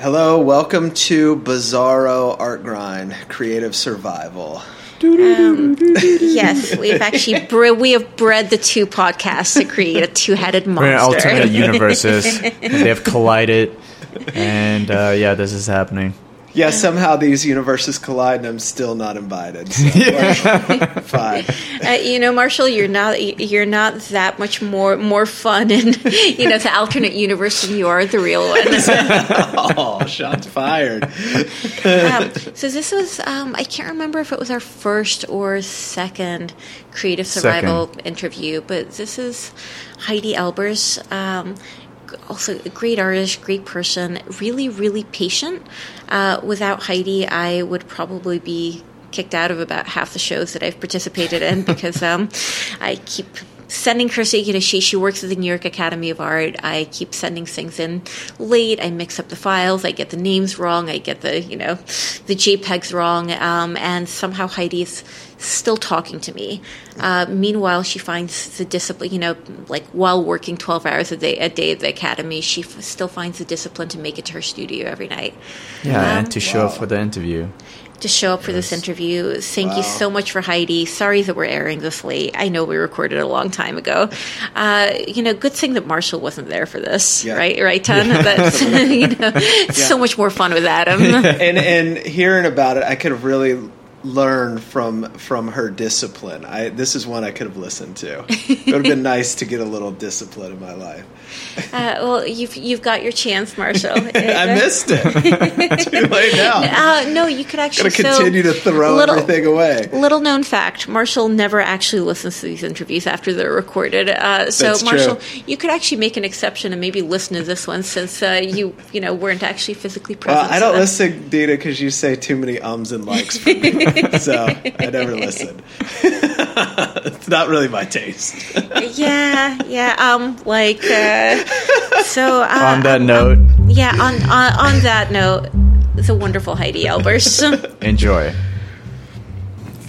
Hello, welcome to Bizarro Art Grind Creative Survival. Um, yes, we've actually bre- we have bred the two podcasts to create a two-headed We're in monster. alternate universes. and they have collided, and uh, yeah, this is happening. Yeah, somehow these universes collide and I'm still not invited. So like, fine. Uh, you know, Marshall, you're not you're not that much more more fun in you know the alternate universe than you are the real one. Oh, shots fired. um, so this was um, I can't remember if it was our first or second creative survival interview, but this is Heidi Elbers. Um, also a great artist, great person, really, really patient. Uh, without Heidi, I would probably be kicked out of about half the shows that I've participated in because um, I keep sending her you know she she works at the New York Academy of Art. I keep sending things in late. I mix up the files. I get the names wrong. I get the you know the JPEGs wrong. Um, and somehow Heidi's still talking to me. Uh, meanwhile, she finds the discipline. You know, like while working twelve hours a day a day at the academy, she f- still finds the discipline to make it to her studio every night Yeah, Um, and to show up for the interview. to show up for this interview. Thank you so much for Heidi. Sorry that we're airing this late. I know we recorded a long time ago. Uh, you know, good thing that Marshall wasn't there for this, Yeah. right? Right, Ton? That's, you know, it's so much more fun with Adam. And and hearing about it, I could have really learned from from her discipline. I this is one I could have listened to. It would have been nice to get a little discipline in my life. Uh, well, you've you've got your chance, Marshall. I missed it. Too late now. Uh, no, you could actually so- continue to throw little- everything away. Little known fact: Marshall never actually listens to these interviews after they're recorded. Uh, so, That's Marshall, true. you could actually make an exception and maybe listen to this one since uh, you, you know, weren't actually physically present. I don't listen, Dina, because you say too many ums and likes for me. so I never listen. it's not really my taste. yeah, yeah. Um, like, uh, so uh, On that note, yeah. On, on on that note, the wonderful Heidi Elbers. enjoy.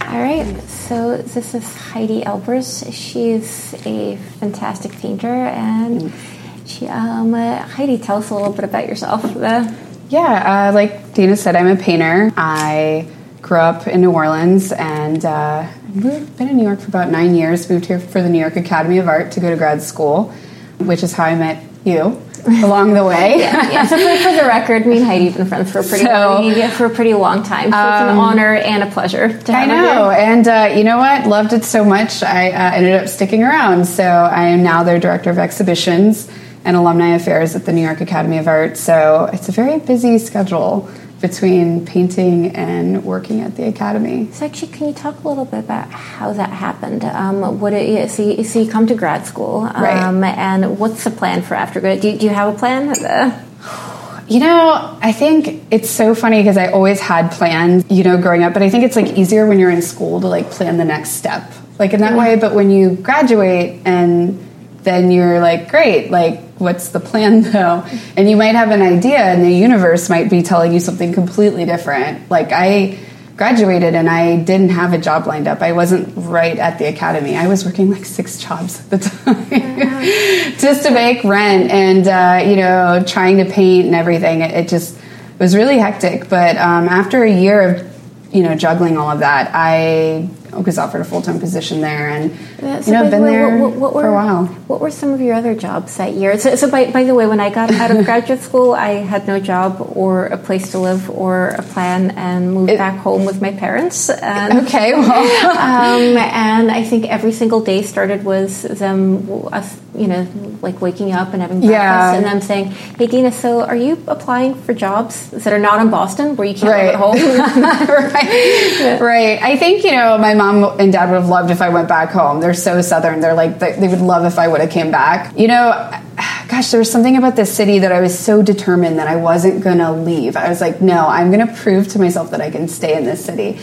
All right, so this is Heidi Elbers. She's a fantastic painter, and she, um, uh, Heidi, tell us a little bit about yourself. Uh, Yeah, uh, like Dana said, I'm a painter. I grew up in New Orleans and uh, moved, been in New York for about nine years. Moved here for the New York Academy of Art to go to grad school, which is how I met you along the way. yeah, so for, the record, me and Heidi have been friends for a pretty So- long, yeah, for a pretty long time. So it's an honor and a pleasure to I have her know, and uh, you know what? Loved it so much, I uh, ended up sticking around. So I am now their director of exhibitions and alumni affairs at the New York Academy of Art. So it's a very busy schedule between painting and working at the academy. So actually, can you talk a little bit about how that happened? Um, what it, so, you, so you come to grad school, Right. um, and what's the plan for after grad? Do, you- do you have a plan? You know, I think it's so funny because I always had plans, you know, growing up, but I think it's like easier when you're in school to like plan the next step, like in that way. But when you graduate and then you're like, great, like, what's the plan though? And you might have an idea and the universe might be telling you something completely different. Like, I graduated and I didn't have a job lined up. I wasn't right at the academy. I was working like six jobs at the time just to make rent and, uh, you know, trying to paint and everything. It, it just it was really hectic. But um, after a year of, you know, juggling all of that, I was offered a full time position there and, you know, by the been way, there what, what, what for were, a while. What were some of your other jobs that year? So, so by, by the way, when I got out of graduate school, I had no job or a place to live or a plan and moved It- back home with my parents. And, Okay, well, um, and I think every single day started with them, us, you know, like waking up and having breakfast Yeah. and them saying, "Hey, Dina, so are you applying for jobs that are not in Boston where you can't live at home?" right. right. I think you know my mom and dad would have loved if I went back home. They're so southern. They're like they, would love if I would have came back. You know, gosh, there was something about this city that I was so determined that I wasn't gonna leave. I was like, no, I'm gonna prove to myself that I can stay in this city.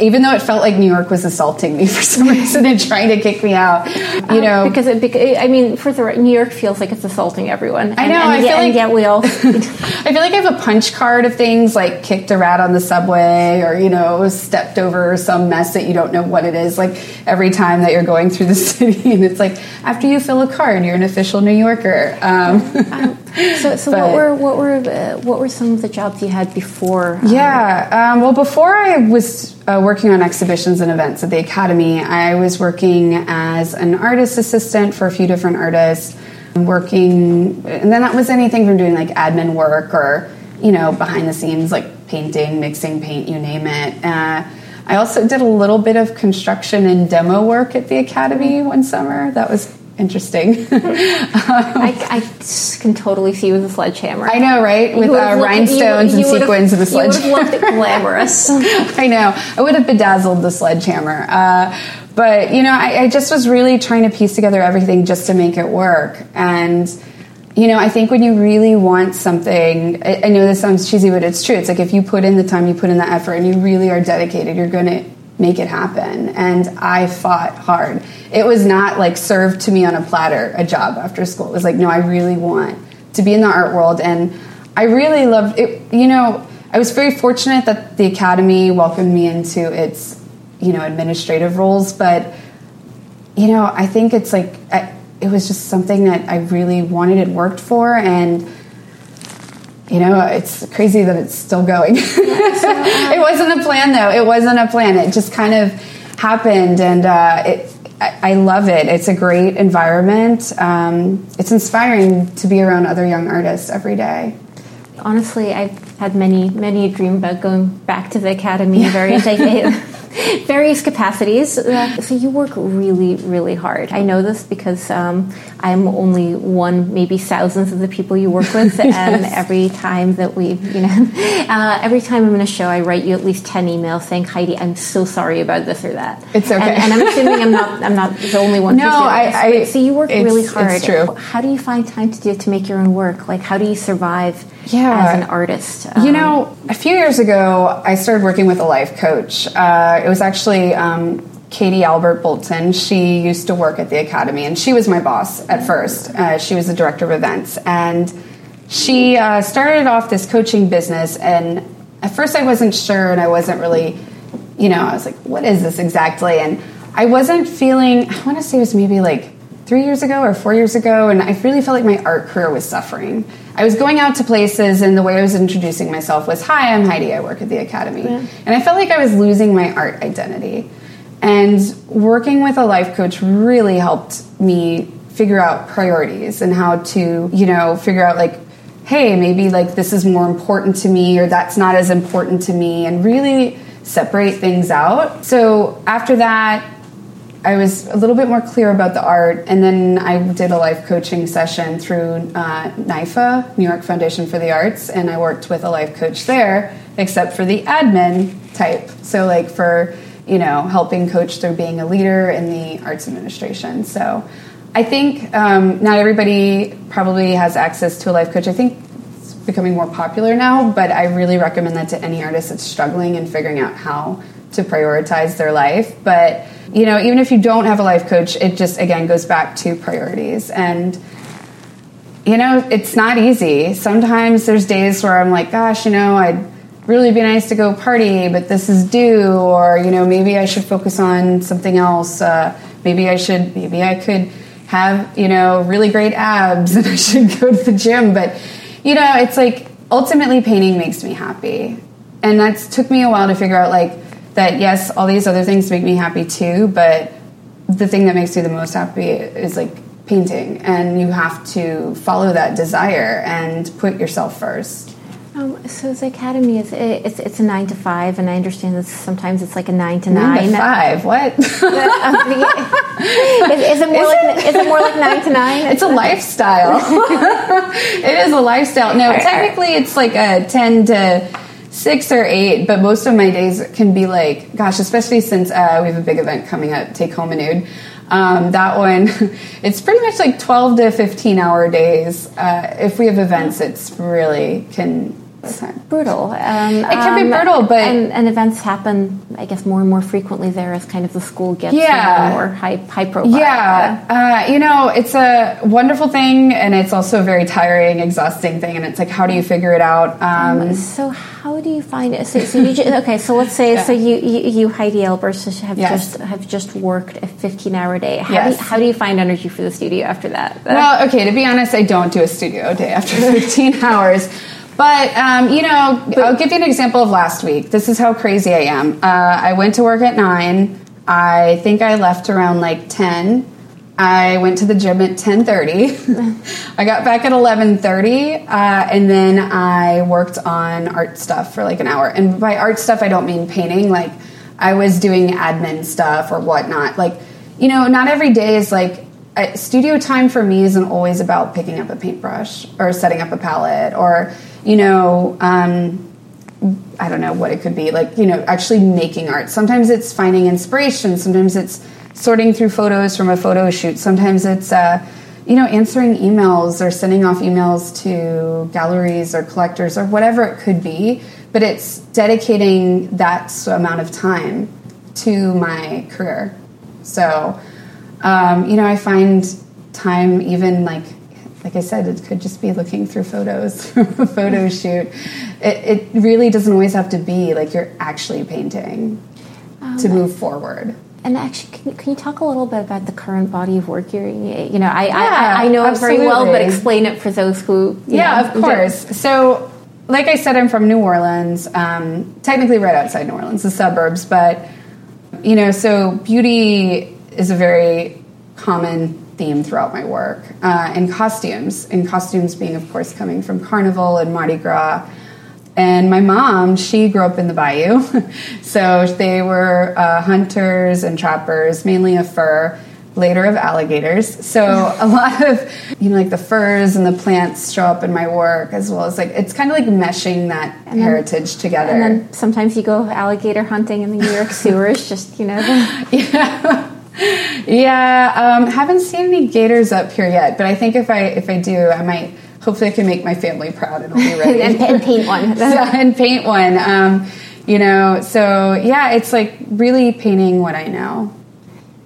Even though it felt like New York was assaulting me for some reason and trying to kick me out, you know, uh, because it, because I mean, for the New York feels like it's assaulting everyone. I know. And, I yet, feel like yet we all. I feel like I have a punch card of things like kicked a rat on the subway or you know stepped over some mess that you don't know what it is. Like every time that you're going through the city, and it's like after you fill a card, you're an official New Yorker. Um, um, so, so but, what were what were uh, what were some of the jobs you had before? Um, yeah, um, well, before I was uh, working on exhibitions and events at the Academy, I was working as an artist assistant for a few different artists. Working, and then that was anything from doing like admin work or you know behind the scenes like painting, mixing paint, you name it. Uh, I also did a little bit of construction and demo work at the Academy one summer. That was interesting. I, I, can totally see you with a sledgehammer. I know, right? With uh, rhinestones you, you and sequins and a sledgehammer. You would have looked glamorous. I know. I would have bedazzled the sledgehammer. Uh, but, you know, I, I just was really trying to piece together everything just to make it work. And, you know, I think when you really want something, I, I know this sounds cheesy, but it's true. It's like if you put in the time, you put in the effort, and you really are dedicated, you're going to make it happen. And I fought hard. It was not like served to me on a platter, a job after school. It was like, no, I really want to be in the art world. And I really loved it. You know, I was very fortunate that the Academy welcomed me into its, you know, administrative roles. But, you know, I think it's like, I, it was just something that I really wanted it worked for. And, you know, it's crazy that it's still going. it wasn't a plan, though. It wasn't a plan. It just kind of happened, and uh, it. I, I love it. It's a great environment. Um, it's inspiring to be around other young artists every day. Honestly, I've had many, many a dream about going back to the academy. Very various capacities. Uh, so you work really, really hard. I know this because um, I'm only one, maybe thousands of the people you work with, yes. and every time that we, you know, uh, every time I'm in a show, I write you at least ten emails saying, "Heidi, I'm so sorry about this or that." It's okay, and, and I'm assuming I'm not, I'm not the only one. No, I, I. So you work really hard. It's true. How do you find time to do to make your own work? Like, how do you survive? yeah. as an artist? Um, you know, a few years ago, I started working with a life coach. Uh, it was actually um, Katie Albert Bolton. She used to work at the Academy, and she was my boss at first. Uh, she was the director of events. And she uh, started off this coaching business, and at first I wasn't sure, and I wasn't really, you know, I was like, what is this exactly? And I wasn't feeling, I want to say it was maybe like three years ago or four years ago, and I really felt like my art career was suffering. I was going out to places, and the way I was introducing myself was, "Hi, I'm Heidi. I work at the Academy," yeah. and I felt like I was losing my art identity. And working with a life coach really helped me figure out priorities and how to, you know, figure out like, hey, maybe like this is more important to me, or that's not as important to me, and really separate things out. So after that, I was a little bit more clear about the art, and then I did a life coaching session through uh, NYFA, New York Foundation for the Arts, and I worked with a life coach there, except for the admin type. So, like for you know, helping coach through being a leader in the arts administration. So, I think um, not everybody probably has access to a life coach. I think it's becoming more popular now, but I really recommend that to any artist that's struggling and figuring out how to prioritize their life. But you know, even if you don't have a life coach, it just again goes back to priorities. And you know, it's not easy. Sometimes there's days where I'm like, gosh, you know, I'd really be nice to go party, but this is due, or you know, maybe I should focus on something else. Uh, maybe I should, maybe I could have you know really great abs, and I should go to the gym. But you know, it's like ultimately painting makes me happy, and that's took me a while to figure out like that yes, all these other things make me happy too, but the thing that makes me the most happy is like painting, and you have to follow that desire and put yourself first. Um, so the academy is it's it's a nine to five, and I understand that sometimes it's like a nine to nine. Nine to five. What? is, is, it more is like it? is it more like nine to nine? It's a lifestyle. it is a lifestyle. No, technically it's like a ten to six or eight, but most of my days can be like, gosh, especially since uh, we have a big event coming up, Take Home a Nude. Um, that one, it's pretty much like 12 to 15 hour days. Uh, if we have events, it's really can brutal. Um, it can um, be brutal, but and, and, events happen, I guess, more and more frequently there as kind of the school gets yeah. more high high profile. Yeah, uh, you know, it's a wonderful thing, and it's also a very tiring, exhausting thing. And it's like, how do you figure it out? Um, so, how do you find it? So, so you just, okay, so let's say, yeah. so you, you, you Heidi Elbers have yes. just have just worked a fifteen hour day. How, yes. do you, how do you find energy for the studio after that? Well, okay, to be honest, I don't do a studio day after fifteen hours. But um, you know, but, I'll give you an example of last week. This is how crazy I am. Uh, I went to work at nine. I think I left around like ten. I went to the gym at ten thirty. I got back at eleven thirty, uh, and then I worked on art stuff for like an hour. And by art stuff, I don't mean painting. Like I was doing admin stuff or whatnot. Like you know, not every day is like studio time for me isn't always about picking up a paintbrush or setting up a palette or you know, um, I don't know what it could be, like, you know, actually making art. Sometimes it's finding inspiration, sometimes it's sorting through photos from a photo shoot, sometimes it's, uh, you know, answering emails or sending off emails to galleries or collectors or whatever it could be. But it's dedicating that amount of time to my career. So, um, you know, I find time even like like I said, it could just be looking through photos from a photo shoot. It, it, really doesn't always have to be like you're actually painting um, to move forward. And actually, can, can, you talk a little bit about the current body of work you're, you know, I, yeah, I, I, know absolutely. it very well, but explain it for those who, yeah, know, of course. Do. So, like I said, I'm from New Orleans, um, technically right outside New Orleans, the suburbs, but, you know, so beauty is a very common theme throughout my work. Uh, and costumes, and costumes being, of course, coming from Carnival and Mardi Gras. And my mom, she grew up in the bayou. so they were uh, hunters and trappers, mainly of fur, later of alligators. So a lot of, you know, like the furs and the plants show up in my work as well as like, it's kind of like meshing that and heritage then, together. And then sometimes you go alligator hunting in the New York sewers, just, you know. yeah yeah, um, haven't seen any gators up here yet, but I think if I if I do, I might. Hopefully, I can make my family proud and I'll be ready and, and, paint one. so, and paint one. Um, you know, so yeah, it's like really painting what I know.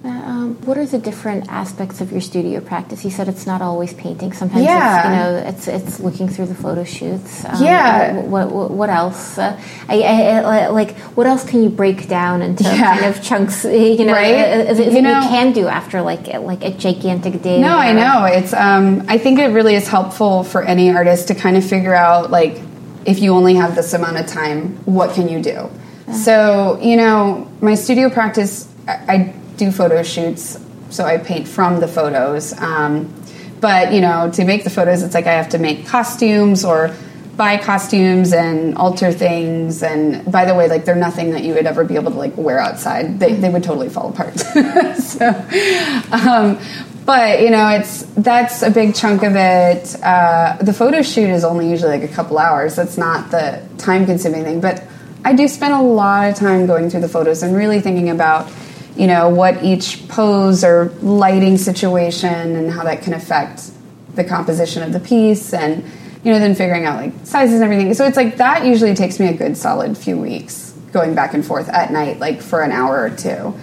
Um, what are the different aspects of your studio practice? You said it's not always painting. Sometimes yeah. it's, you know it's it's looking through the photo shoots. Um, yeah. What, what, what else? Uh, I, I, like what else can you break down into yeah. kind of chunks? You know, right? Uh, you, know, you can do after like like a gigantic day. No, I know it's. Um, I think it really is helpful for any artist to kind of figure out like if you only have this amount of time, what can you do? So you know, my studio practice. I, I do photo shoots, so I paint from the photos. Um, but you know, to make the photos, it's like I have to make costumes or buy costumes and alter things. And by the way, like they're nothing that you would ever be able to like wear outside. They they would totally fall apart. so, um, but you know, it's that's a big chunk of it. Uh, the photo shoot is only usually like a couple hours. That's not the time consuming thing, but. I do spend a lot of time going through the photos and really thinking about you know what each pose or lighting situation and how that can affect the composition of the piece and you know then figuring out like sizes and everything. So it's like that usually takes me a good solid few weeks going back and forth at night like for an hour or two.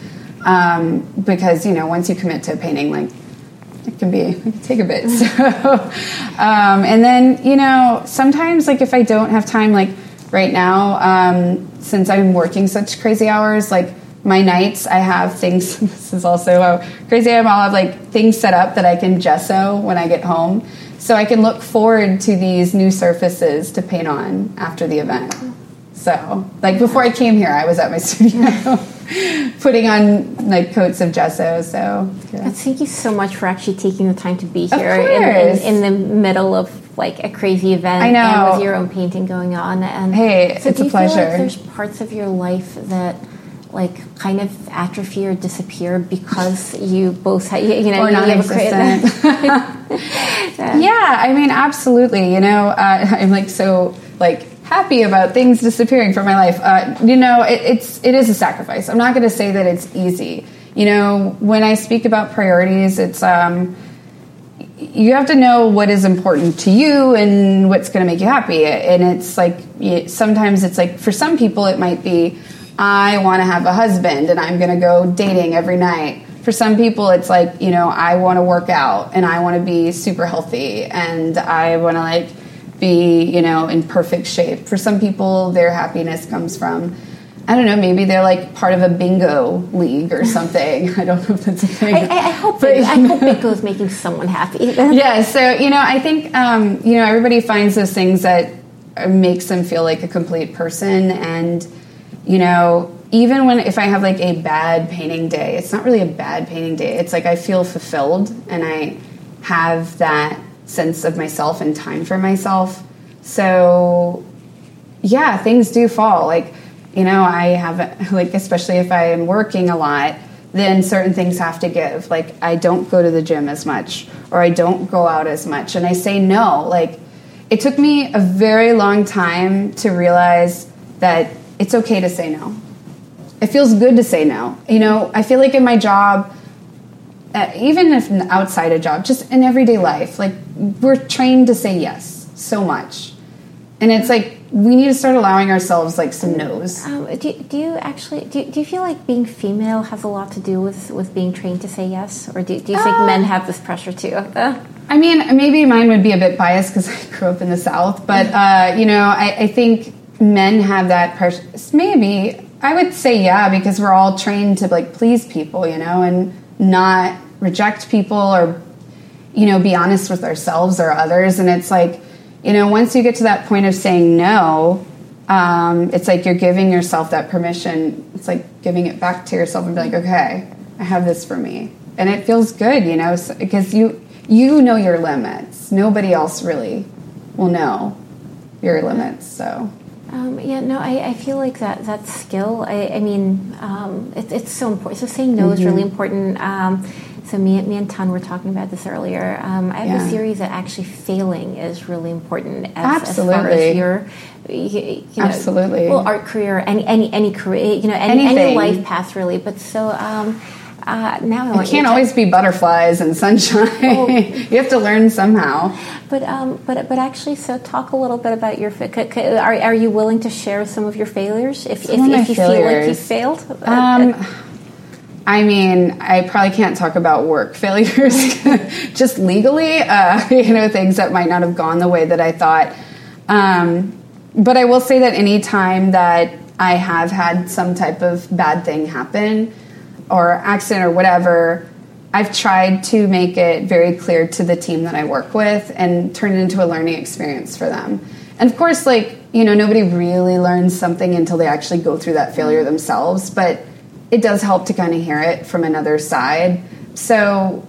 Um, because you know once you commit to a painting like it can be it can take a bit. So um, and then you know sometimes like if i don't have time like right now um, since i'm working such crazy hours like my nights I have things this is also how crazy I'm I'll have like things set up that I can gesso when I get home. So I can look forward to these new surfaces to paint on after the event. So like before I came here I was at my studio putting on like coats of gesso. So yeah. thank you so much for actually taking the time to be here in, in, in, the middle of like a crazy event I know. and with your own painting going on. And hey, so it's a pleasure. Like there's parts of your life that like kind of atrophy or disappear because you both have, you know or you non-existent. yeah, I mean absolutely. You know, uh, I'm like so like happy about things disappearing from my life. Uh, you know, it, it's it is a sacrifice. I'm not going to say that it's easy. You know, when I speak about priorities, it's um, you have to know what is important to you and what's going to make you happy. And it's like sometimes it's like for some people it might be I want to have a husband and I'm going to go dating every night. For some people it's like, you know, I want to work out and I want to be super healthy and I want to like be, you know, in perfect shape. For some people their happiness comes from I don't know, maybe they're like part of a bingo league or something. I don't know if that's a thing. I, I hope but, I hope bingo is making someone happy. yeah, so you know, I think um, you know everybody finds those things that makes them feel like a complete person, and you know, even when if I have like a bad painting day, it's not really a bad painting day. It's like I feel fulfilled and I have that sense of myself and time for myself. So yeah, things do fall like you know, I have, like, especially if I am working a lot, then certain things have to give. Like, I don't go to the gym as much, or I don't go out as much, and I say no. Like, it took me a very long time to realize that it's okay to say no. It feels good to say no. You know, I feel like in my job, uh, even if outside a job, just in everyday life, like, we're trained to say yes so much. And it's like, we need to start allowing ourselves like some no's. Um, do, do you actually do, do you feel like being female has a lot to do with with being trained to say yes, or do, do you think uh, men have this pressure too? Uh. I mean, maybe mine would be a bit biased because I grew up in the South, but uh, you know, I, I think men have that pressure. Maybe I would say yeah because we're all trained to like please people, you know, and not reject people or you know be honest with ourselves or others, and it's like you know, once you get to that point of saying no, um, it's like you're giving yourself that permission. It's like giving it back to yourself and be like, okay, I have this for me, and it feels good, you know, because you you know your limits. Nobody else really will know your limits. So. Um, yeah, no, I, I feel like that that skill. I, I mean, um, it, it's so important. So saying no mm-hmm. is really important. Um, so me, me and Tan were talking about this earlier. Um, I have yeah. a series that actually failing is really important as, Absolutely. as far as your you, know, Absolutely. well art career any any any career you know any, any life path really. But so um, uh, now I it can't always be butterflies and sunshine. You have to learn somehow. But um, but but actually, so talk a little bit about your. Are are you willing to share some of your failures if if, if you failures. feel like you failed? Um, uh, I mean, I probably can't talk about work failures just legally, uh, you know, things that might not have gone the way that I thought. Um, but I will say that any time that I have had some type of bad thing happen or accident or whatever, I've tried to make it very clear to the team that I work with and turn it into a learning experience for them. And of course, like, you know, nobody really learns something until they actually go through that failure themselves. But it does help to kind of hear it from another side. So,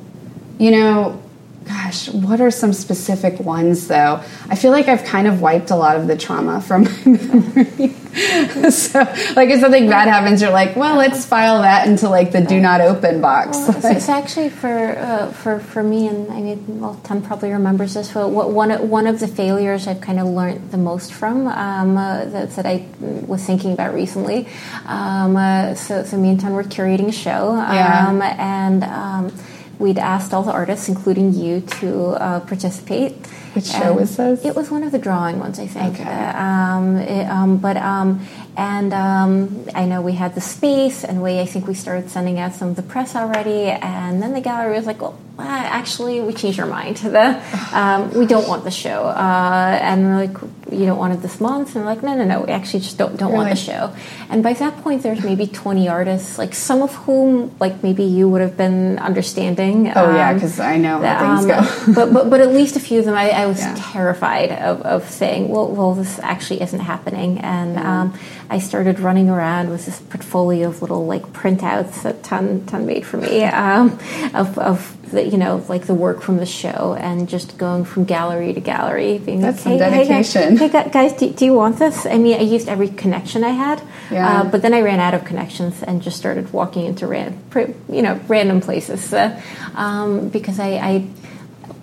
you know, gosh, what are some specific ones though? I feel like I've kind of wiped a lot of the trauma from my memory. so, like if something bad happens, you're like, well, let's file that into like the do not open box. Well, it's, actually for uh, for for me, and I mean, well, Tom probably remembers this. But one one of the failures I've kind of learned the most from um, uh, that, that, I was thinking about recently. Um, uh, so, so me and Tom were curating a show, yeah. Um, and um, we'd asked all the artists, including you, to uh, participate. Which show was this? It was one of the drawing ones, I think. Okay. Uh, um, it, um, but um, and um, I know we had the space, and we I think we started sending out some of the press already, and then the gallery was like, "Well, actually, we changed our mind. The, um, we don't want the show," uh, and we're like, "You don't want it this month?" And we're like, "No, no, no. We actually just don't don't really? want the show." And by that point, there's maybe 20 artists, like some of whom, like maybe you would have been understanding. Oh um, yeah, because I know how things go. but, but but at least a few of them, I, I was yeah. terrified of, of saying, "Well, well, this actually isn't happening," and. Mm. I started running around with this portfolio of little like printouts that Tan Tan made for me um, of, of the, you know like the work from the show and just going from gallery to gallery, being That's like, hey, dedication. Hey, guys, hey, guys do, do, you want this? I mean, I used every connection I had, yeah. uh, but then I ran out of connections and just started walking into ran, you know random places uh, um, because I, I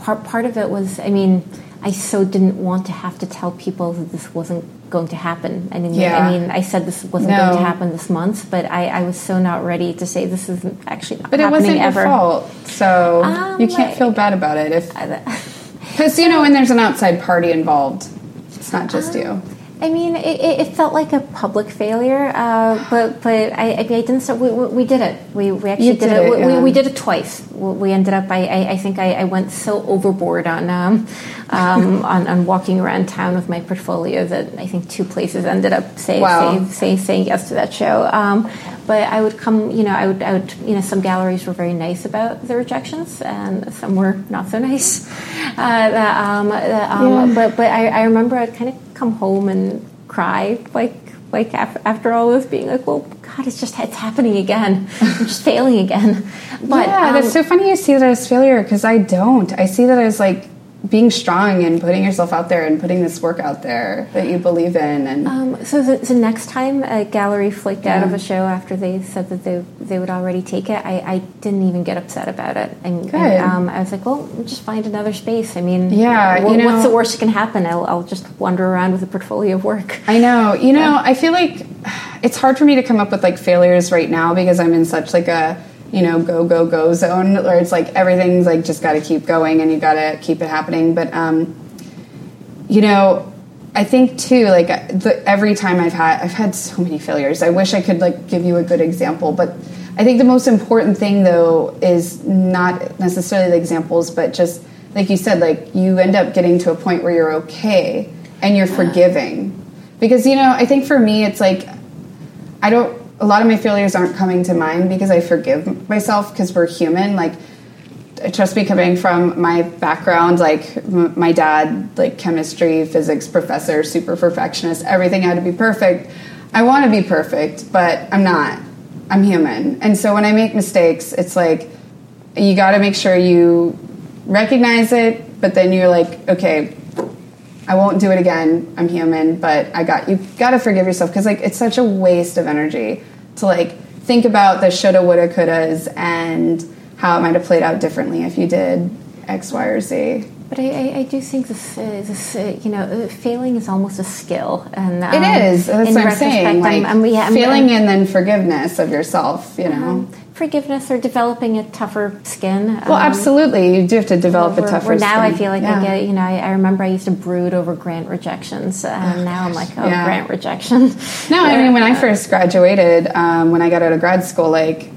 part part of it was I mean I so didn't want to have to tell people that this wasn't going to happen. I mean, Yeah. I mean, I said this wasn't No. going to happen this month, but I, I was so not ready to say this isn't actually not But it wasn't ever. your fault, so Um, you can't feel bad about it if because you know when there's an outside party involved, it's not just you. I mean, it, it, felt like a public failure, uh, but but I, I didn't. Start, we, we, we did it. We, we actually did, did it. it, We, yeah. we did it twice. We we ended up. I, I, I think I, I went so overboard on, um, um, on on walking around town with my portfolio that I think two places ended up say, Wow. say, say, saying yes to that show. Um, but I would come. You know, I would. I would. You know, some galleries were very nice about the rejections, and some were not so nice. Uh, the, um, the, um, Yeah. But but I, I remember I'd kind of come home and cry like like af- after all this being like well god it's just it's happening again i'm just failing again but yeah, um, that's so funny you see that as failure because I don't. I see that as like being strong and putting yourself out there and putting this work out there that you believe in and um, so the, the next time a gallery flaked out of a show after they said that they they would already take it, I, I didn't even get upset about it. And, Good. and um, I was like, well, just find another space. I mean, Yeah, wha- you know- what's the worst that can happen? I'll, I'll just wander around with a portfolio of work. I know. You know, I feel like it's hard for me to come up with like failures right now because I'm in such like a you know go go go zone where it's like everything's like just got to keep going and you got to keep it happening. But um, you know, I think too like the, every time I've had I've had so many failures. I wish I could like give you a good example, but I think the most important thing though is not necessarily the examples, but just like you said, like you end up getting to a point where you're okay and you're forgiving. Because you know, I think for me it's like I don't a lot of my failures aren't coming to mind because I forgive myself because we're human. Like trust me coming from my background like m- my dad like chemistry physics professor super perfectionist everything had to be perfect. I want to be perfect but i'm not. I'm human. And so when i make mistakes it's like you got to make sure you recognize it but then you're like okay I won't do it again. I'm human, but I got you. Got to forgive yourself because like it's such a waste of energy to like think about the shoulda, woulda, couldas, and how it might have played out differently if you did X, Y, or Z. But I, I, I do think this, uh, this uh, you know, uh, failing is almost a skill, and um, It is. That's in what I'm saying. Like I'm, I'm, yeah, I'm- feeling I'm- and then forgiveness of yourself. You know. um, forgiveness or developing a tougher skin. well, um, absolutely. You do have to develop a tougher. where now I feel like Yeah. I get, you know, I, I remember I used to brood over grant rejections, and now I'm like, oh, yeah. grant rejection. No, I mean when I first graduated, um, when I got out of grad school, like,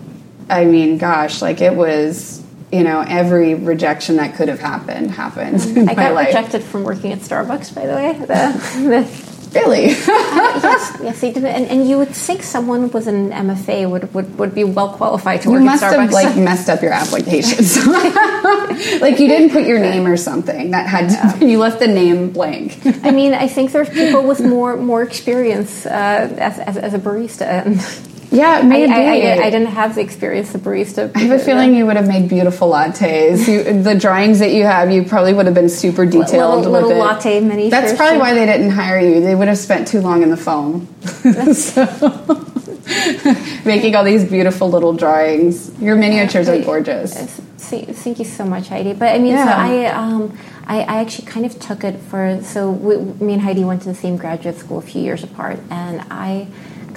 I mean, gosh, like it was, you know, every rejection that could have happened happened in I got life. rejected from working at Starbucks, by the way. The, the, Really? yes, yes, they did. And, and you would think someone with an MFA would, would, would be well qualified to you work must at Starbucks. have like messed up your applications. like you didn't put your name or something that had to, you left the name blank. I mean, I think there's people with more more experience uh, as, as, as a barista, and Yeah, maybe. I, I, I didn't have the experience of barista. I have a feeling you would have made beautiful lattes. You, the drawings that you have, you probably would have been super detailed little, little it. latte miniatures. That's probably why they didn't hire you. They would have spent too long in the foam. so, making all these beautiful little drawings. Your miniatures are gorgeous. Thank thank you so much, Heidi. But I mean, so I, um, I, I actually kind of took it for. So we, me and Heidi went to the same graduate school a few years apart, and I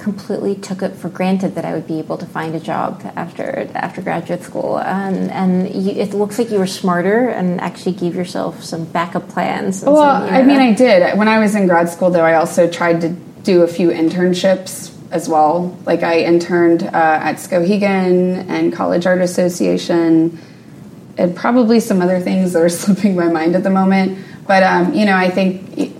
completely took it for granted that I would be able to find a job after after graduate school. And and you, it looks like you were smarter and actually gave yourself some backup plans. And Well, some, you I mean, I did. When I was in grad school, though, I also tried to do a few internships as well. Like I interned uh, at Skowhegan and College Art Association, and probably some other things that are slipping my mind at the moment. But um, you know, I think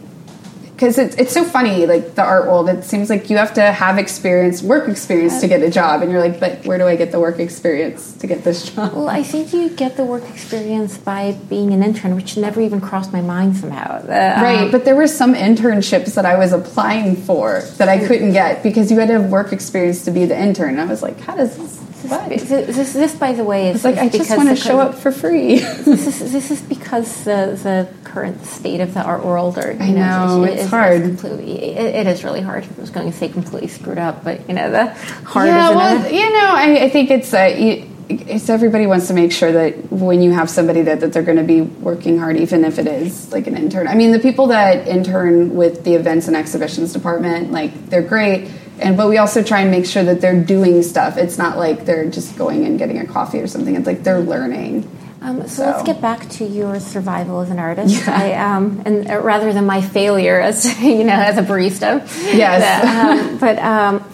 because it's it's so funny, like the art world. It seems like you have to have experience, work experience, to get a job, and you're like, but where do I get the work experience to get this job? Well, I think you get the work experience by being an intern, which never even crossed my mind somehow. Uh, Right, um, but there were some internships that I was applying for that I couldn't get because you had to have work experience to be the intern. I was like, how does this? What? This, this, this, by the way, is It's like I just want to show up for free. This is this is because the the current state of the art world, or you I know, is- it's is- hard. is completely, it, it is really hard. I was going to say completely screwed up, but you know the hard yeah, well, a- you know, I, I think it's uh, you, it's everybody wants to make sure that when you have somebody that, that they're going to be working hard, even if it is like an intern. I mean, the people that intern with the events and exhibitions department, like they're great. And but we also try and make sure that they're doing stuff. It's not like they're just going and getting a coffee or something. It's like they're learning. Um, so, so, let's get back to your survival as an artist, yeah. I, um, and uh, rather than my failure as you know as a barista. Yes, um, but um,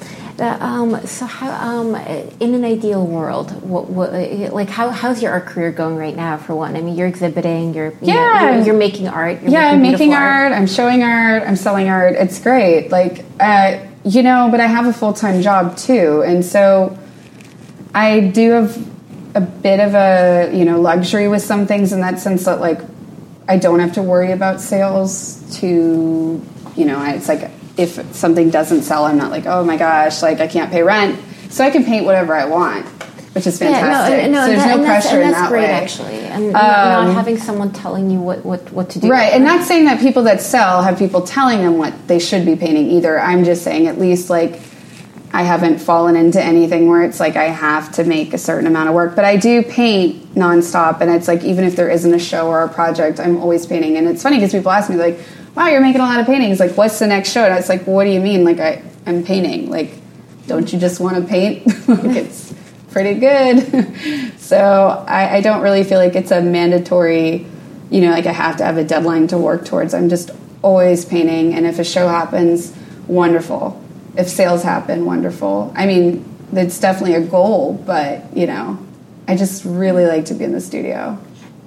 um, so how um, in an ideal world, what, what, like how, how's your art career going right now? For one, I mean, you're exhibiting, you're you yeah, know, you're, you're, making art. You're yeah, making I'm making art, art, I'm showing art. I'm selling art. It's great. Like uh, you know, but I have a full time job too, and so I do have a bit of a you know luxury with some things in that sense that like I don't have to worry about sales to you know it's like if something doesn't sell I'm not like oh my gosh like I can't pay rent. So I can paint whatever I want which is fantastic. Yeah, no, no, so there's that, no pressure and that's, and that's in that great, way. actually, and um, not having someone telling you what, what, what to do. Right, and not saying that people that sell have people telling them what they should be painting either. I'm just saying at least like I haven't fallen into anything where it's like I have to make a certain amount of work, but I do paint nonstop, and it's like even if there isn't a show or a project, I'm always painting. And it's funny because people ask me like, "Wow, you're making a lot of paintings. Like, what's the next show?" And it's like, well, "What do you mean? Like, I I'm painting. Like, don't you just want to paint? like, it's pretty good." so I, I don't really feel like it's a mandatory, you know, like I have to have a deadline to work towards. I'm just always painting, and if a show happens, wonderful if sales happen, wonderful. I mean, it's definitely a goal, but you know, I just really like to be in the studio.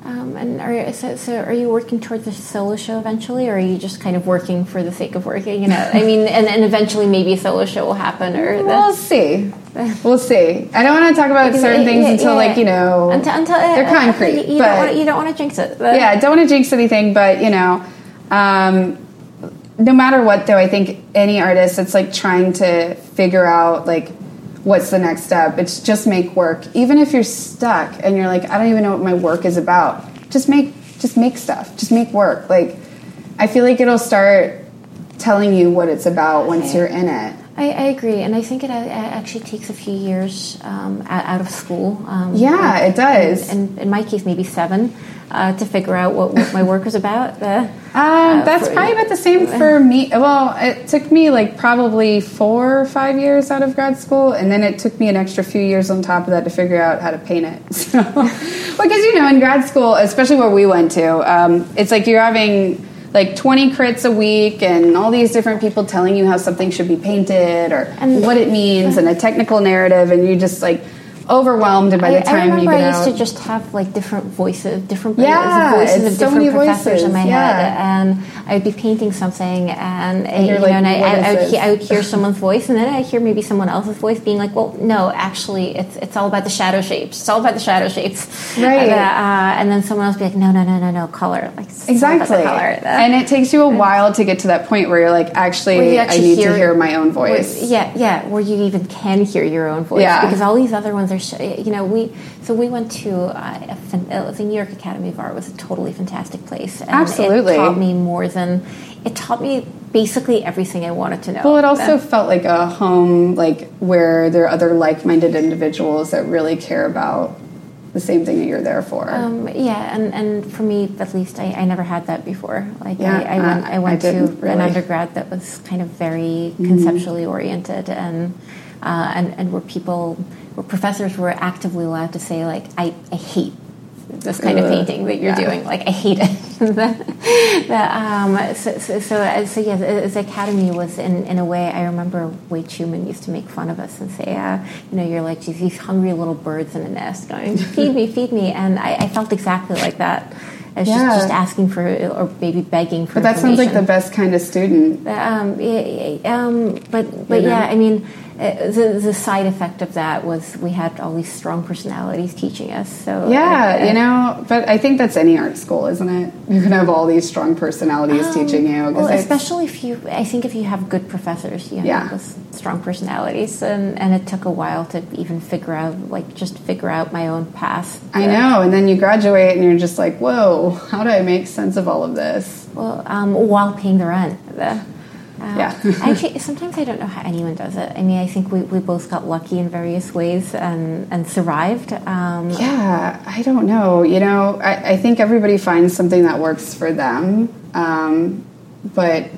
Um, and are so, so, are you working towards a solo show eventually, or are you just kind of working for the sake of working? You know, I mean, and, and eventually maybe a solo show will happen, or we'll see. We'll see. I don't want to talk about because certain it, things until, yeah. like you know, until, until they're uh, concrete. You, but, don't want, you don't want to jinx it. But. Yeah, I don't want to jinx anything, but you know, um, no matter what though i think any artist it's like trying to figure out like what's the next step? It's just make work. Even if you're stuck and you're like i don't even know what my work is about just make just make stuff. Just make work. Like i feel like it'll start telling you what it's about once you're in it I, I, agree, and I think it actually takes a few years um, out of school. Um, yeah, and, it does. And, and, in my case, maybe seven uh, to figure out what, what, my work was about. Uh, uh, that's for, probably about the same for me. Well, it took me like probably four or five years out of grad school, and then it took me an extra few years on top of that to figure out how to paint it. So, because you know, in grad school, especially where we went to, um, it's like you're having like 20 crits a week and all these different people telling you how something should be painted or and what it means and a technical narrative and you just like overwhelmed by the time I you get I used out. to just have like different voices, different yeah, voices of so different professors voices. in my yeah. head, and I'd be painting something, and, and you like, know, and I, I, I, would hear, I, would hear, someone's voice, and then I hear maybe someone else's voice being like, "Well, no, actually, it's it's all about the shadow shapes. It's all about the shadow shapes." Right. Uh, uh, and then someone else be like, "No, no, no, no, no, color." Like exactly. Color. and it takes you a while to get to that point where you're like, "Actually, actually I need hear, to hear my own voice." Where, yeah, yeah, where you even can hear your own voice. Yeah. Because all these other ones are, you know we so we went to uh, a, the New York Academy of Art was a totally fantastic place. And Absolutely, it taught me more than it taught me basically everything I wanted to know. Well, it also felt like a home, like where there are other like-minded individuals that really care about the same thing that you're there for. Um, yeah, and, and for me, at least, I, I never had that before. Like yeah, I, I went, I went I to really. an undergrad that was kind of very mm-hmm. conceptually oriented, and uh, and and where people where professors were actively allowed to say like I, I hate this kind of painting that you're yeah. doing. Like I hate it. the, the, um, so, so, so, uh, so, yeah, the academy was in, in a way. I remember Wade Schuman used to make fun of us and say, uh, you know, you're like these hungry little birds in a nest going, feed me, feed me, and I, I felt exactly like that. I was yeah. just, just asking for, or maybe begging for. But that sounds like the best kind of student. Um, yeah, um, but but yeah, I mean uh, the, the side effect of that was we had all these strong personalities teaching us. So yeah, uh, you know, but I think that's any art school, isn't it? You're gonna have all these strong personalities um, teaching you. Well, especially if you, I think if you have good professors, you yeah. have those strong personalities, and and it took a while to even figure out, like, just figure out my own path. I know, and then you graduate, and you're just like, whoa, how do I make sense of all of this? Well, um, while paying the rent. The, Yeah. actually, sometimes I don't know how anyone does it. I mean, I think we, we both got lucky in various ways and, and survived. Um, Yeah, I don't know. You know, I, I think everybody finds something that works for them. Um, but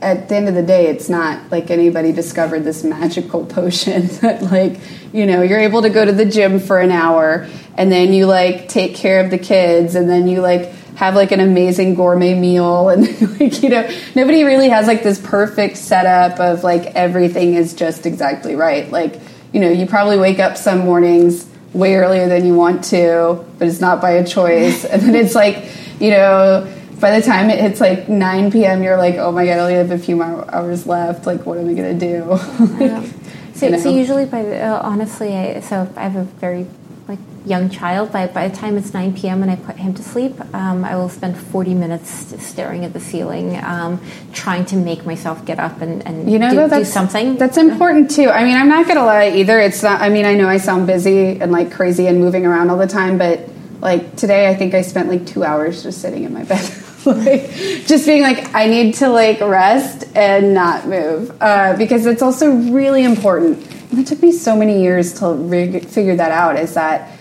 at the end of the day, it's not like anybody discovered this magical potion that, like, you know, you're able to go to the gym for an hour and then you, like, take care of the kids and then you, like, have like an amazing gourmet meal and like you know nobody really has like this perfect setup of like everything is just exactly right. Like you know you probably wake up some mornings way earlier than you want to but it's not by a choice. And then it's like you know by the time it hits like 9 p.m you're like oh my god i only have a few more hours left. Like what am i gonna do? Um, so, You know? so usually by the, uh, honestly, I, so I have a very like young child. By by the time it's nine p.m. and I put him to sleep, um, I will spend forty minutes staring at the ceiling, um, trying to make myself get up and, and you know do, though, do that's something. that's important too i mean i'm not gonna lie either it's not i mean i know i sound busy and like crazy and moving around all the time but like today i think i spent like two hours just sitting in my bed like just being like i need to like rest and not move uh, because it's also really important and it took me so many years to rig- figure that out is that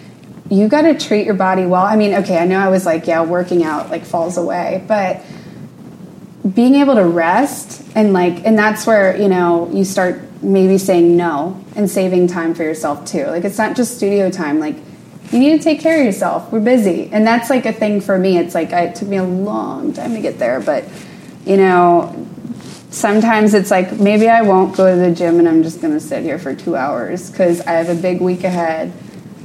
you got to treat your body well. I mean okay i know i was like yeah working out like falls away but being able to rest and like and that's where you know you start maybe saying no and saving time for yourself too. Like it's not just studio time like you need to take care of yourself. We're busy. And that's like a thing for me. It's like I, it took me a long time to get there but you know sometimes it's like maybe i won't go to the gym and i'm just going to sit here for two hours because i have a big week ahead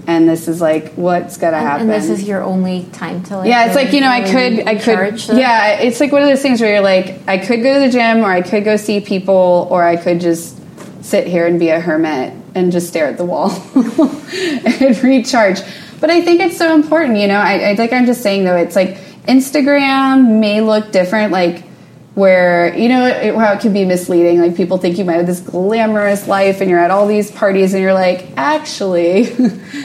and this is like what's going to and, happen and this is your only time to like. yeah, it's like you know, I could, I could, yeah, it's like one of those things where you're like, I could go to the gym, or I could go see people, or I could just sit here and be a hermit and just stare at the wall and recharge. But I think it's so important, you know. I, I like I'm just saying though, it's like Instagram may look different, like where you know it, how it can be misleading. Like people think you might have this glamorous life, and you're at all these parties, and you're like, actually,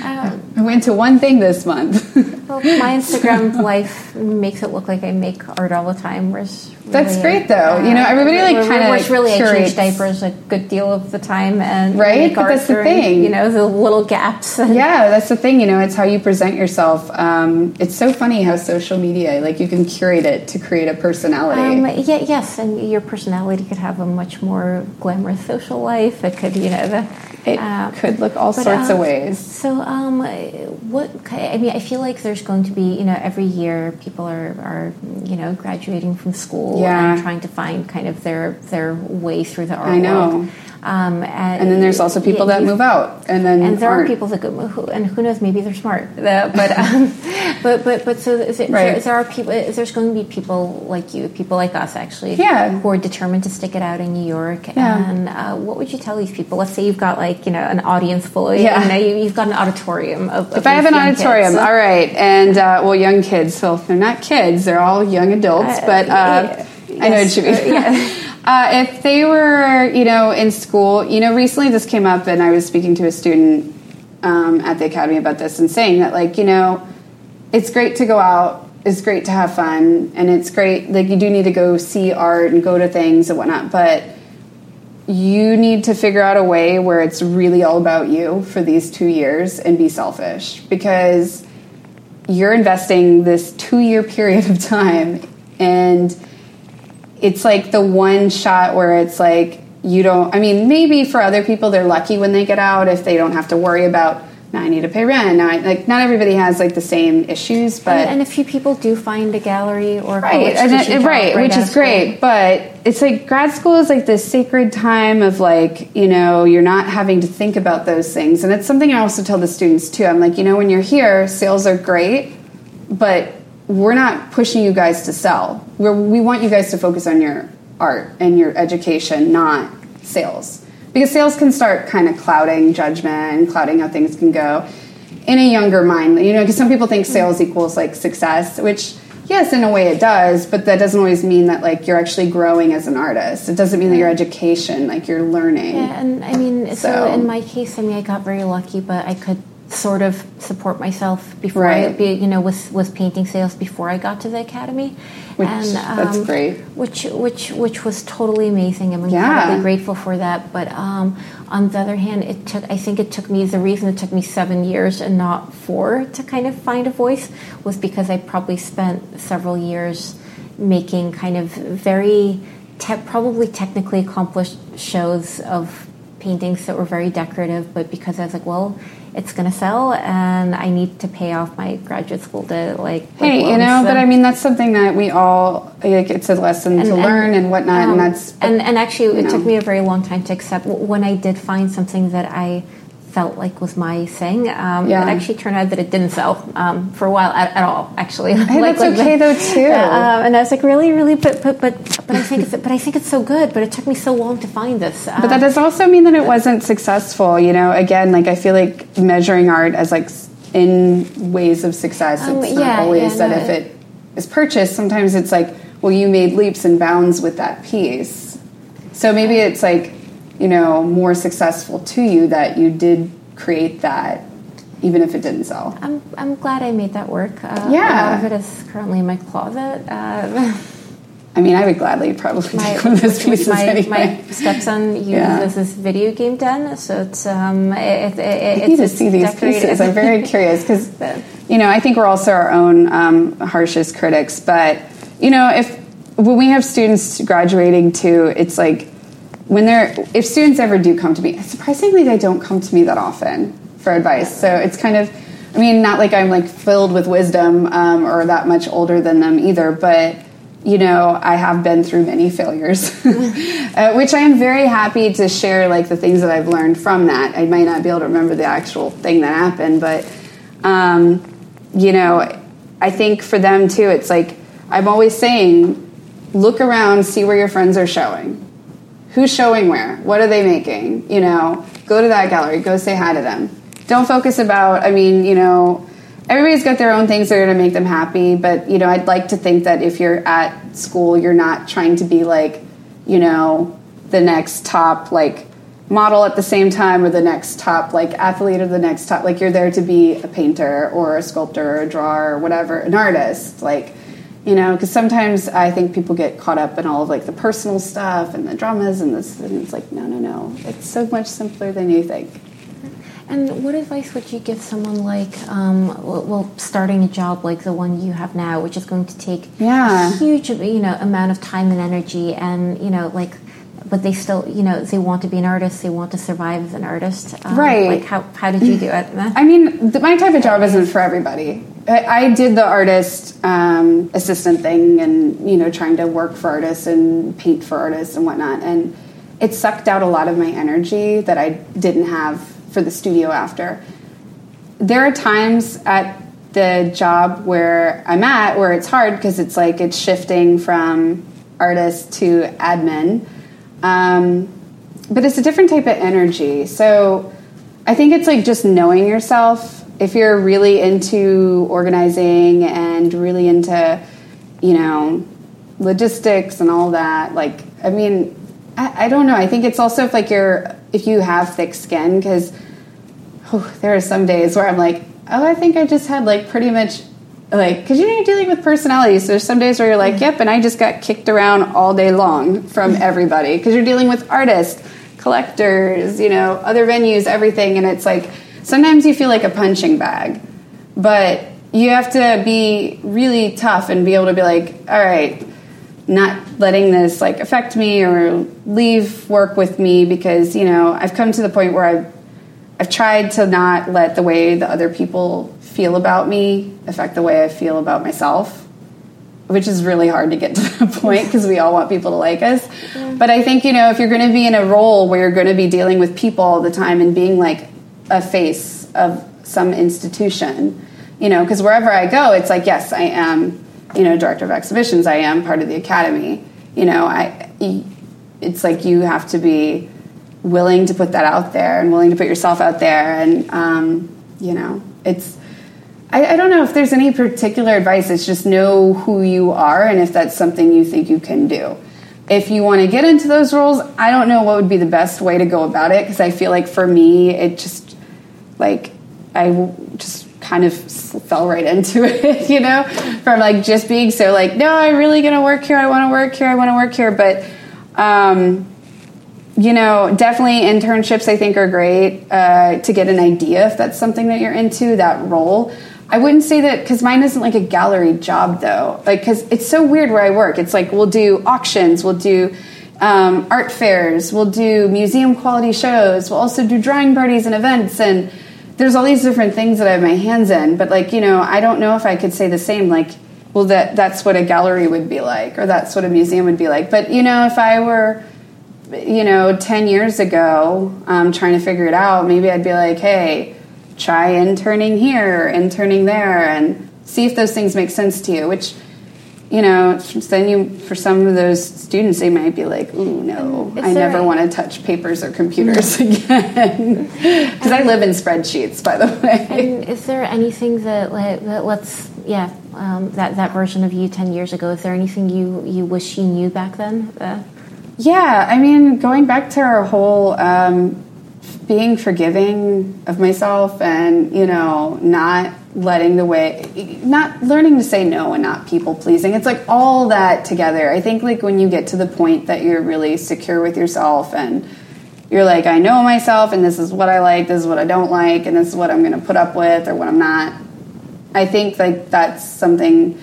um, I went to one thing this month. Well, my Instagram life makes it look like I make art all the time. Whereas That's great, though. You know, everybody, like, where- kinda whereas really I curates- change diapers a good deal of the time, and Right? But that's the thing. You know, the little gaps. Yeah, that's the thing. You know, it's how you present yourself. Um, it's so funny how social media, like, you can curate it to create a personality. Um, yeah, yes, and your personality could have a much more glamorous social life. It could, you know, the, it uh, could look all but, sorts um, of ways. So, um, what? I mean, I feel like there's going to be, you know, every year people are, are you know, graduating from school Yeah. and trying to find kind of their their way through the art I know. world. Um, and, And then there's also people yeah, that move out, and then and there are aren't. people that go, who, and who knows, maybe they're smart. But, um, but, but, but, so is it, Right. there, there are people. Is there's going to be people like you, people like us, actually, Yeah. who are determined to stick it out in New York. Yeah. And uh, what would you tell these people? Let's say you've got like you know an audience full. Of, Yeah. You know, you, you've got an auditorium of. of If I have an auditorium, kids. all right, and uh, well, young kids. So if they're not kids; they're all young adults. Uh, but uh, I know what you mean. yeah. Uh, if they were, you know, in school, you know, recently this came up, and I was speaking to a student um, at the academy about this, and saying that, like, you know, it's great to go out, it's great to have fun, and it's great. Like, you do need to go see art and go to things and whatnot, but you need to figure out a way where it's really all about you for these two years and be selfish because you're investing this two year period of time and it's like the one shot where it's like you don't i mean maybe for other people they're lucky when they get out if they don't have to worry about now i need to pay rent. Now I, like not everybody has like the same issues but and, and a few people do find a gallery or right and it- job right which is great but it's like grad school is like this sacred time of like you know you're not having to think about those things. And it's something i also tell the students too. I'm like you know when you're here sales are great but we're not pushing you guys to sell. We're, we want you guys to focus on your art and your education not sales. Because sales can start kind of clouding judgment clouding how things can go in a younger mind you know because some people think sales equals like success which yes in a way it does but that doesn't always mean that like you're actually growing as an artist. It doesn't mean that your education like you're learning. Yeah, and I mean, so, So- in my case, I mean, I got very lucky, but I could sort of support myself before Right. I, be, you know, with with painting sales before I got to the academy. Which- that's great. Which which which was totally amazing. I'm Yeah. incredibly grateful for that. But um, on the other hand, it took. I think it took me the reason it took me seven years and not four to kind of find a voice was because I probably spent several years making kind of very te- probably technically accomplished shows of paintings that were very decorative, but because I was like, well, it's going to sell, and I need to pay off my graduate school debt. Like, Hey, you know, but I mean that's something that we all like. It's a lesson to learn and whatnot, um, and that's and and actually, it you took me a very long time to accept when I did find something that I felt like was my thing. Um, Yeah. It actually turned out that it didn't sell um, for a while at, at all. Actually, Hey, that's okay though too. Uh, and I was like, really, really, but but but but I think it's but I think it's so good. But it took me so long to find this. But that does also mean that it wasn't successful. You know, again, like I feel like measuring art as like in ways of success. Um, it's yeah, not always yeah, that no, if it is purchased. Sometimes it's like, well, you made leaps and bounds with that piece. So maybe it's like, you know, more successful to you that you did create that, even if it didn't sell. I'm, I'm glad I made that work. Uh, Yeah. A lot of it is currently in my closet. Uh, I mean, I would gladly probably my, take one of those pieces my, anyway. my stepson uses Yeah. this video game den, so it's um, it, it, it, I need it's, to see these decorated. pieces. I'm very curious because, you know, I think we're also our own um, harshest critics. But you know, if when we have students graduating too, it's like when they're if students ever do come to me, surprisingly they don't come to me that often for advice. So it's kind of, I mean, not like I'm like filled with wisdom um, or that much older than them either, but you know, I have been through many failures, uh, which I am very happy to share, like the things that I've learned from that. I might not be able to remember the actual thing that happened, but, um, you know, I think for them too, it's like I'm always saying, look around, see where your friends are showing. Who's showing where? What are they making? You know, go to that gallery, go say hi to them. Don't focus about, I mean, you know, everybody's got their own things that are going to make them happy but you know i'd like to think that if you're at school you're not trying to be like you know the next top like model at the same time or the next top like athlete or the next top like you're there to be a painter or a sculptor or a drawer or whatever an artist like you know because sometimes i think people get caught up in all of like the personal stuff and the dramas and this and it's like no no no it's so much simpler than you think And what advice would you give someone like, um, well, starting a job like the one you have now, which is going to take Yeah. a huge, you know, amount of time and energy, and you know, like, but they still, you know, they want to be an artist, they want to survive as an artist, um, Right. Like, how how did you do it? I mean, my type of job isn't for everybody. I, did the artist um, assistant thing, and you know, trying to work for artists and paint for artists and whatnot, and it sucked out a lot of my energy that I didn't have for the studio after. There are times at the job where I'm at where it's hard because it's like it's shifting from artist to admin. Um, but it's a different type of energy. So I think it's like just knowing yourself. If you're really into organizing and really into, you know, logistics and all that, like, I mean, I, I don't know. I think it's also if like you're, if you have thick skin, because there are some days where I'm like, oh, I think I just had like pretty much like because you know you're dealing with personalities. There's some days where you're like, yep, and I just got kicked around all day long from everybody because you're dealing with artists, collectors, you know, other venues, everything, and it's like sometimes you feel like a punching bag, but you have to be really tough and be able to be like, all right not letting this like affect me or leave work with me because you know I've come to the point where I've I've tried to not let the way the other people feel about me affect the way I feel about myself, which is really hard to get to that point because we all want people to like us. But I think you know if you're going to be in a role where you're going to be dealing with people all the time and being like a face of some institution, you know, because wherever I go, it's like yes, I am you know director of exhibitions i am part of the academy. You know i it's like you have to be willing to put that out there and willing to put yourself out there and um, you know it's I, I don't know if there's any particular advice. It's just know who you are and if that's something you think you can do. If you want to get into those roles i don't know what would be the best way to go about it because i feel like for me it just like I just kind of fell right into it, you know, from like just being so like, no, I'm really to work here. I want to work here. I want to work here. But, um, you know, definitely internships I think are great uh, to get an idea if that's something that you're into, that role. I wouldn't say that because mine isn't like a gallery job though. Like, because it's so weird where I work. It's like we'll do auctions, we'll do um, art fairs, we'll do museum quality shows, we'll also do drawing parties and events. And there's all these different things that I have my hands in. But, like, you know, I don't know if I could say the same. Like, well, that that's what a gallery would be like, or that's what a museum would be like. But, you know, if I were you know, 10 years ago, um, trying to figure it out, maybe I'd be like, hey, try interning here, interning there, and see if those things make sense to you, which, you know, then you, for some of those students, they might be like, ooh, no, I never want to touch papers or computers again. Because I live in spreadsheets, by the way. And is there anything that, that let's, yeah, um, that, that version of you 10 years ago, is there anything you, you wish you knew back then? Uh, yeah, I mean, going back to our whole um, being forgiving of myself and, you know, not letting the way, not learning to say no and not people pleasing. It's like all that together. I think, like, when you get to the point that you're really secure with yourself and you're like, I know myself and this is what I like, this is what I don't like, and this is what I'm going to put up with or what I'm not. I think, like, that's something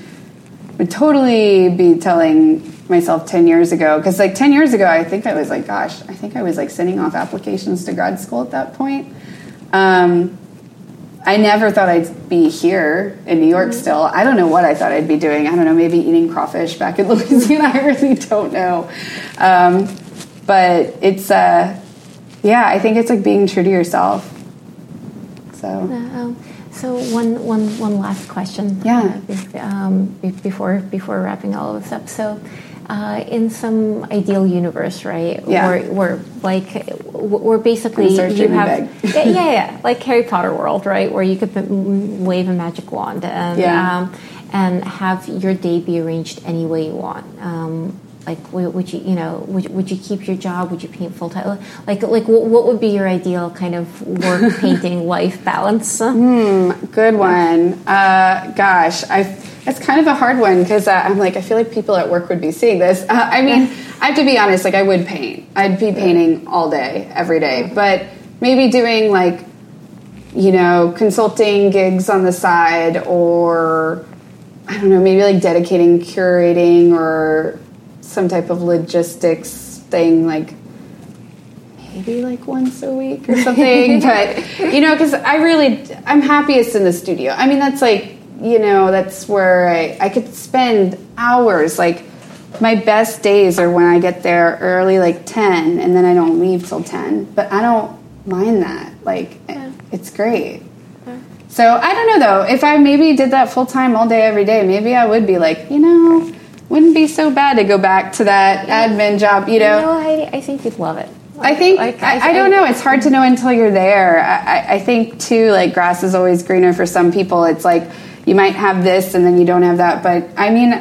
would totally be telling myself 10 years ago because like 10 years ago i think i was like gosh i think i was like sending off applications to grad school at that point um, i never thought i'd be here in new york mm-hmm. still i don't know what i thought i'd be doing i don't know maybe eating crawfish back in louisiana i really don't know um, but it's uh, yeah i think it's like being true to yourself so um, so one, one, one last question. Yeah. Uh, um, before before wrapping all of this up, so uh, in some ideal universe, right? Yeah. Where, where like we're basically you have yeah, yeah, yeah, like Harry Potter world, right? Where you could wave a magic wand and yeah. um, and have your day be arranged any way you want. Um, like would you you know would, would you keep your job would you paint full time like like what, what would be your ideal kind of work painting life balance hmm good one uh, gosh i it's kind of a hard one because uh, I'm like, I feel like people at work would be seeing this. Uh, I mean, I have to be honest, like, I would paint. I'd be painting all day, every day. But maybe doing, like, you know, consulting gigs on the side or, I don't know, maybe like dedicating curating or some type of logistics thing, like, maybe like once a week or something. but, you know, because I really, I'm happiest in the studio. I mean, that's like, you know, that's where I, I could spend hours. Like, my best days are when I get there early, like 10, and then I don't leave till 10. But I don't mind that. Like, yeah. it's great. Yeah. So, I don't know though. If I maybe did that full time all day, every day, maybe I would be like, you know, wouldn't be so bad to go back to that yeah. admin job, you know? You know I, I think you'd love it. I think like, I, I, don't know. It's hard to know until you're there. I, I think too, like grass is always greener for some people. It's like you might have this and then you don't have that. But I mean,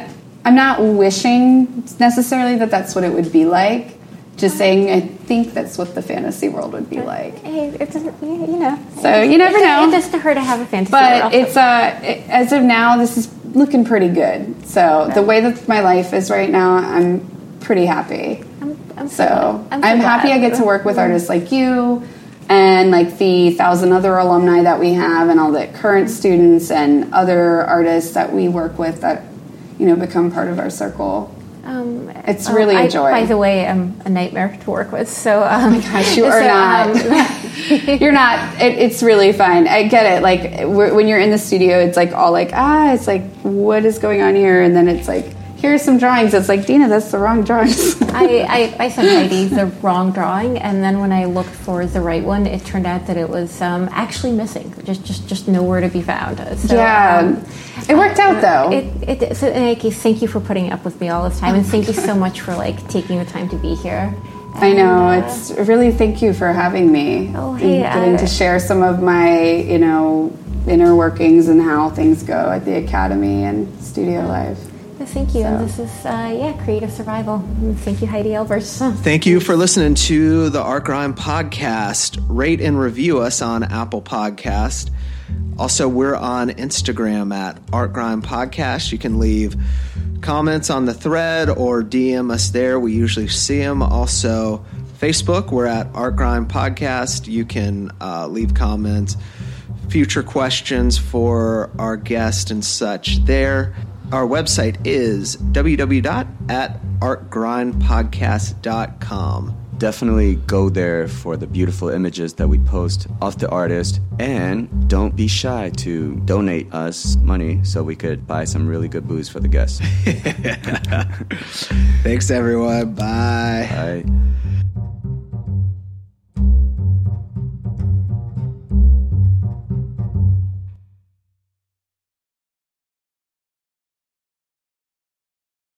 I'm not wishing necessarily that that's what it would be like. Just saying, I think that's what the fantasy world would be like. Hey, it doesn't, you know. So you never know. It doesn't hurt to have a fantasy but world. it's uh, it, as of now, this is looking pretty good. So okay. the way that my life is right now, I'm pretty happy. I'm, I'm so, I'm, I'm happy I get to work with artists like you and like the thousand other alumni that we have and all the current students and other artists that we work with that you know become part of our circle um, it's oh, really a joy. by the way, I'm a nightmare to work with. So, um, oh my gosh, you are so, not. Um, you're not. It, it's really fun. I get it. Like when you're in the studio, it's like all like ah, it's like what is going on here, and then it's like here's some drawings. It's like, Dina, that's the wrong drawings. I, I, I sent Heidi the wrong drawing, and then when I looked for the right one, it turned out that it was um, actually missing, just, just, just nowhere to be found. So, yeah, um, it worked out though. It, it, so, in any case, thank you for putting up with me all this time, and thank you so much for like taking the time to be here. And, I know uh, it's really thank you for having me. Oh, hey, and getting uh, to share some of my, you know, inner workings and how things go at the academy and studio life. Thank you. So. And this is, uh, yeah, Creative Survival. Thank you, Heidi Elbers. Thank you for listening to the Art Grind podcast. Rate and review us on Apple Podcast. Also, we're on Instagram at Art Grind Podcast. You can leave comments on the thread or DM us there. We usually see them. Also, Facebook, we're at Art Grind Podcast. You can uh, leave comments, future questions for our guest and such there. Our website is www.artgrindpodcast.com definitely go there for the beautiful images that we post of the artist and don't be shy to donate us money so we could buy some really good booze for the guests. Thanks everyone. Bye. Bye.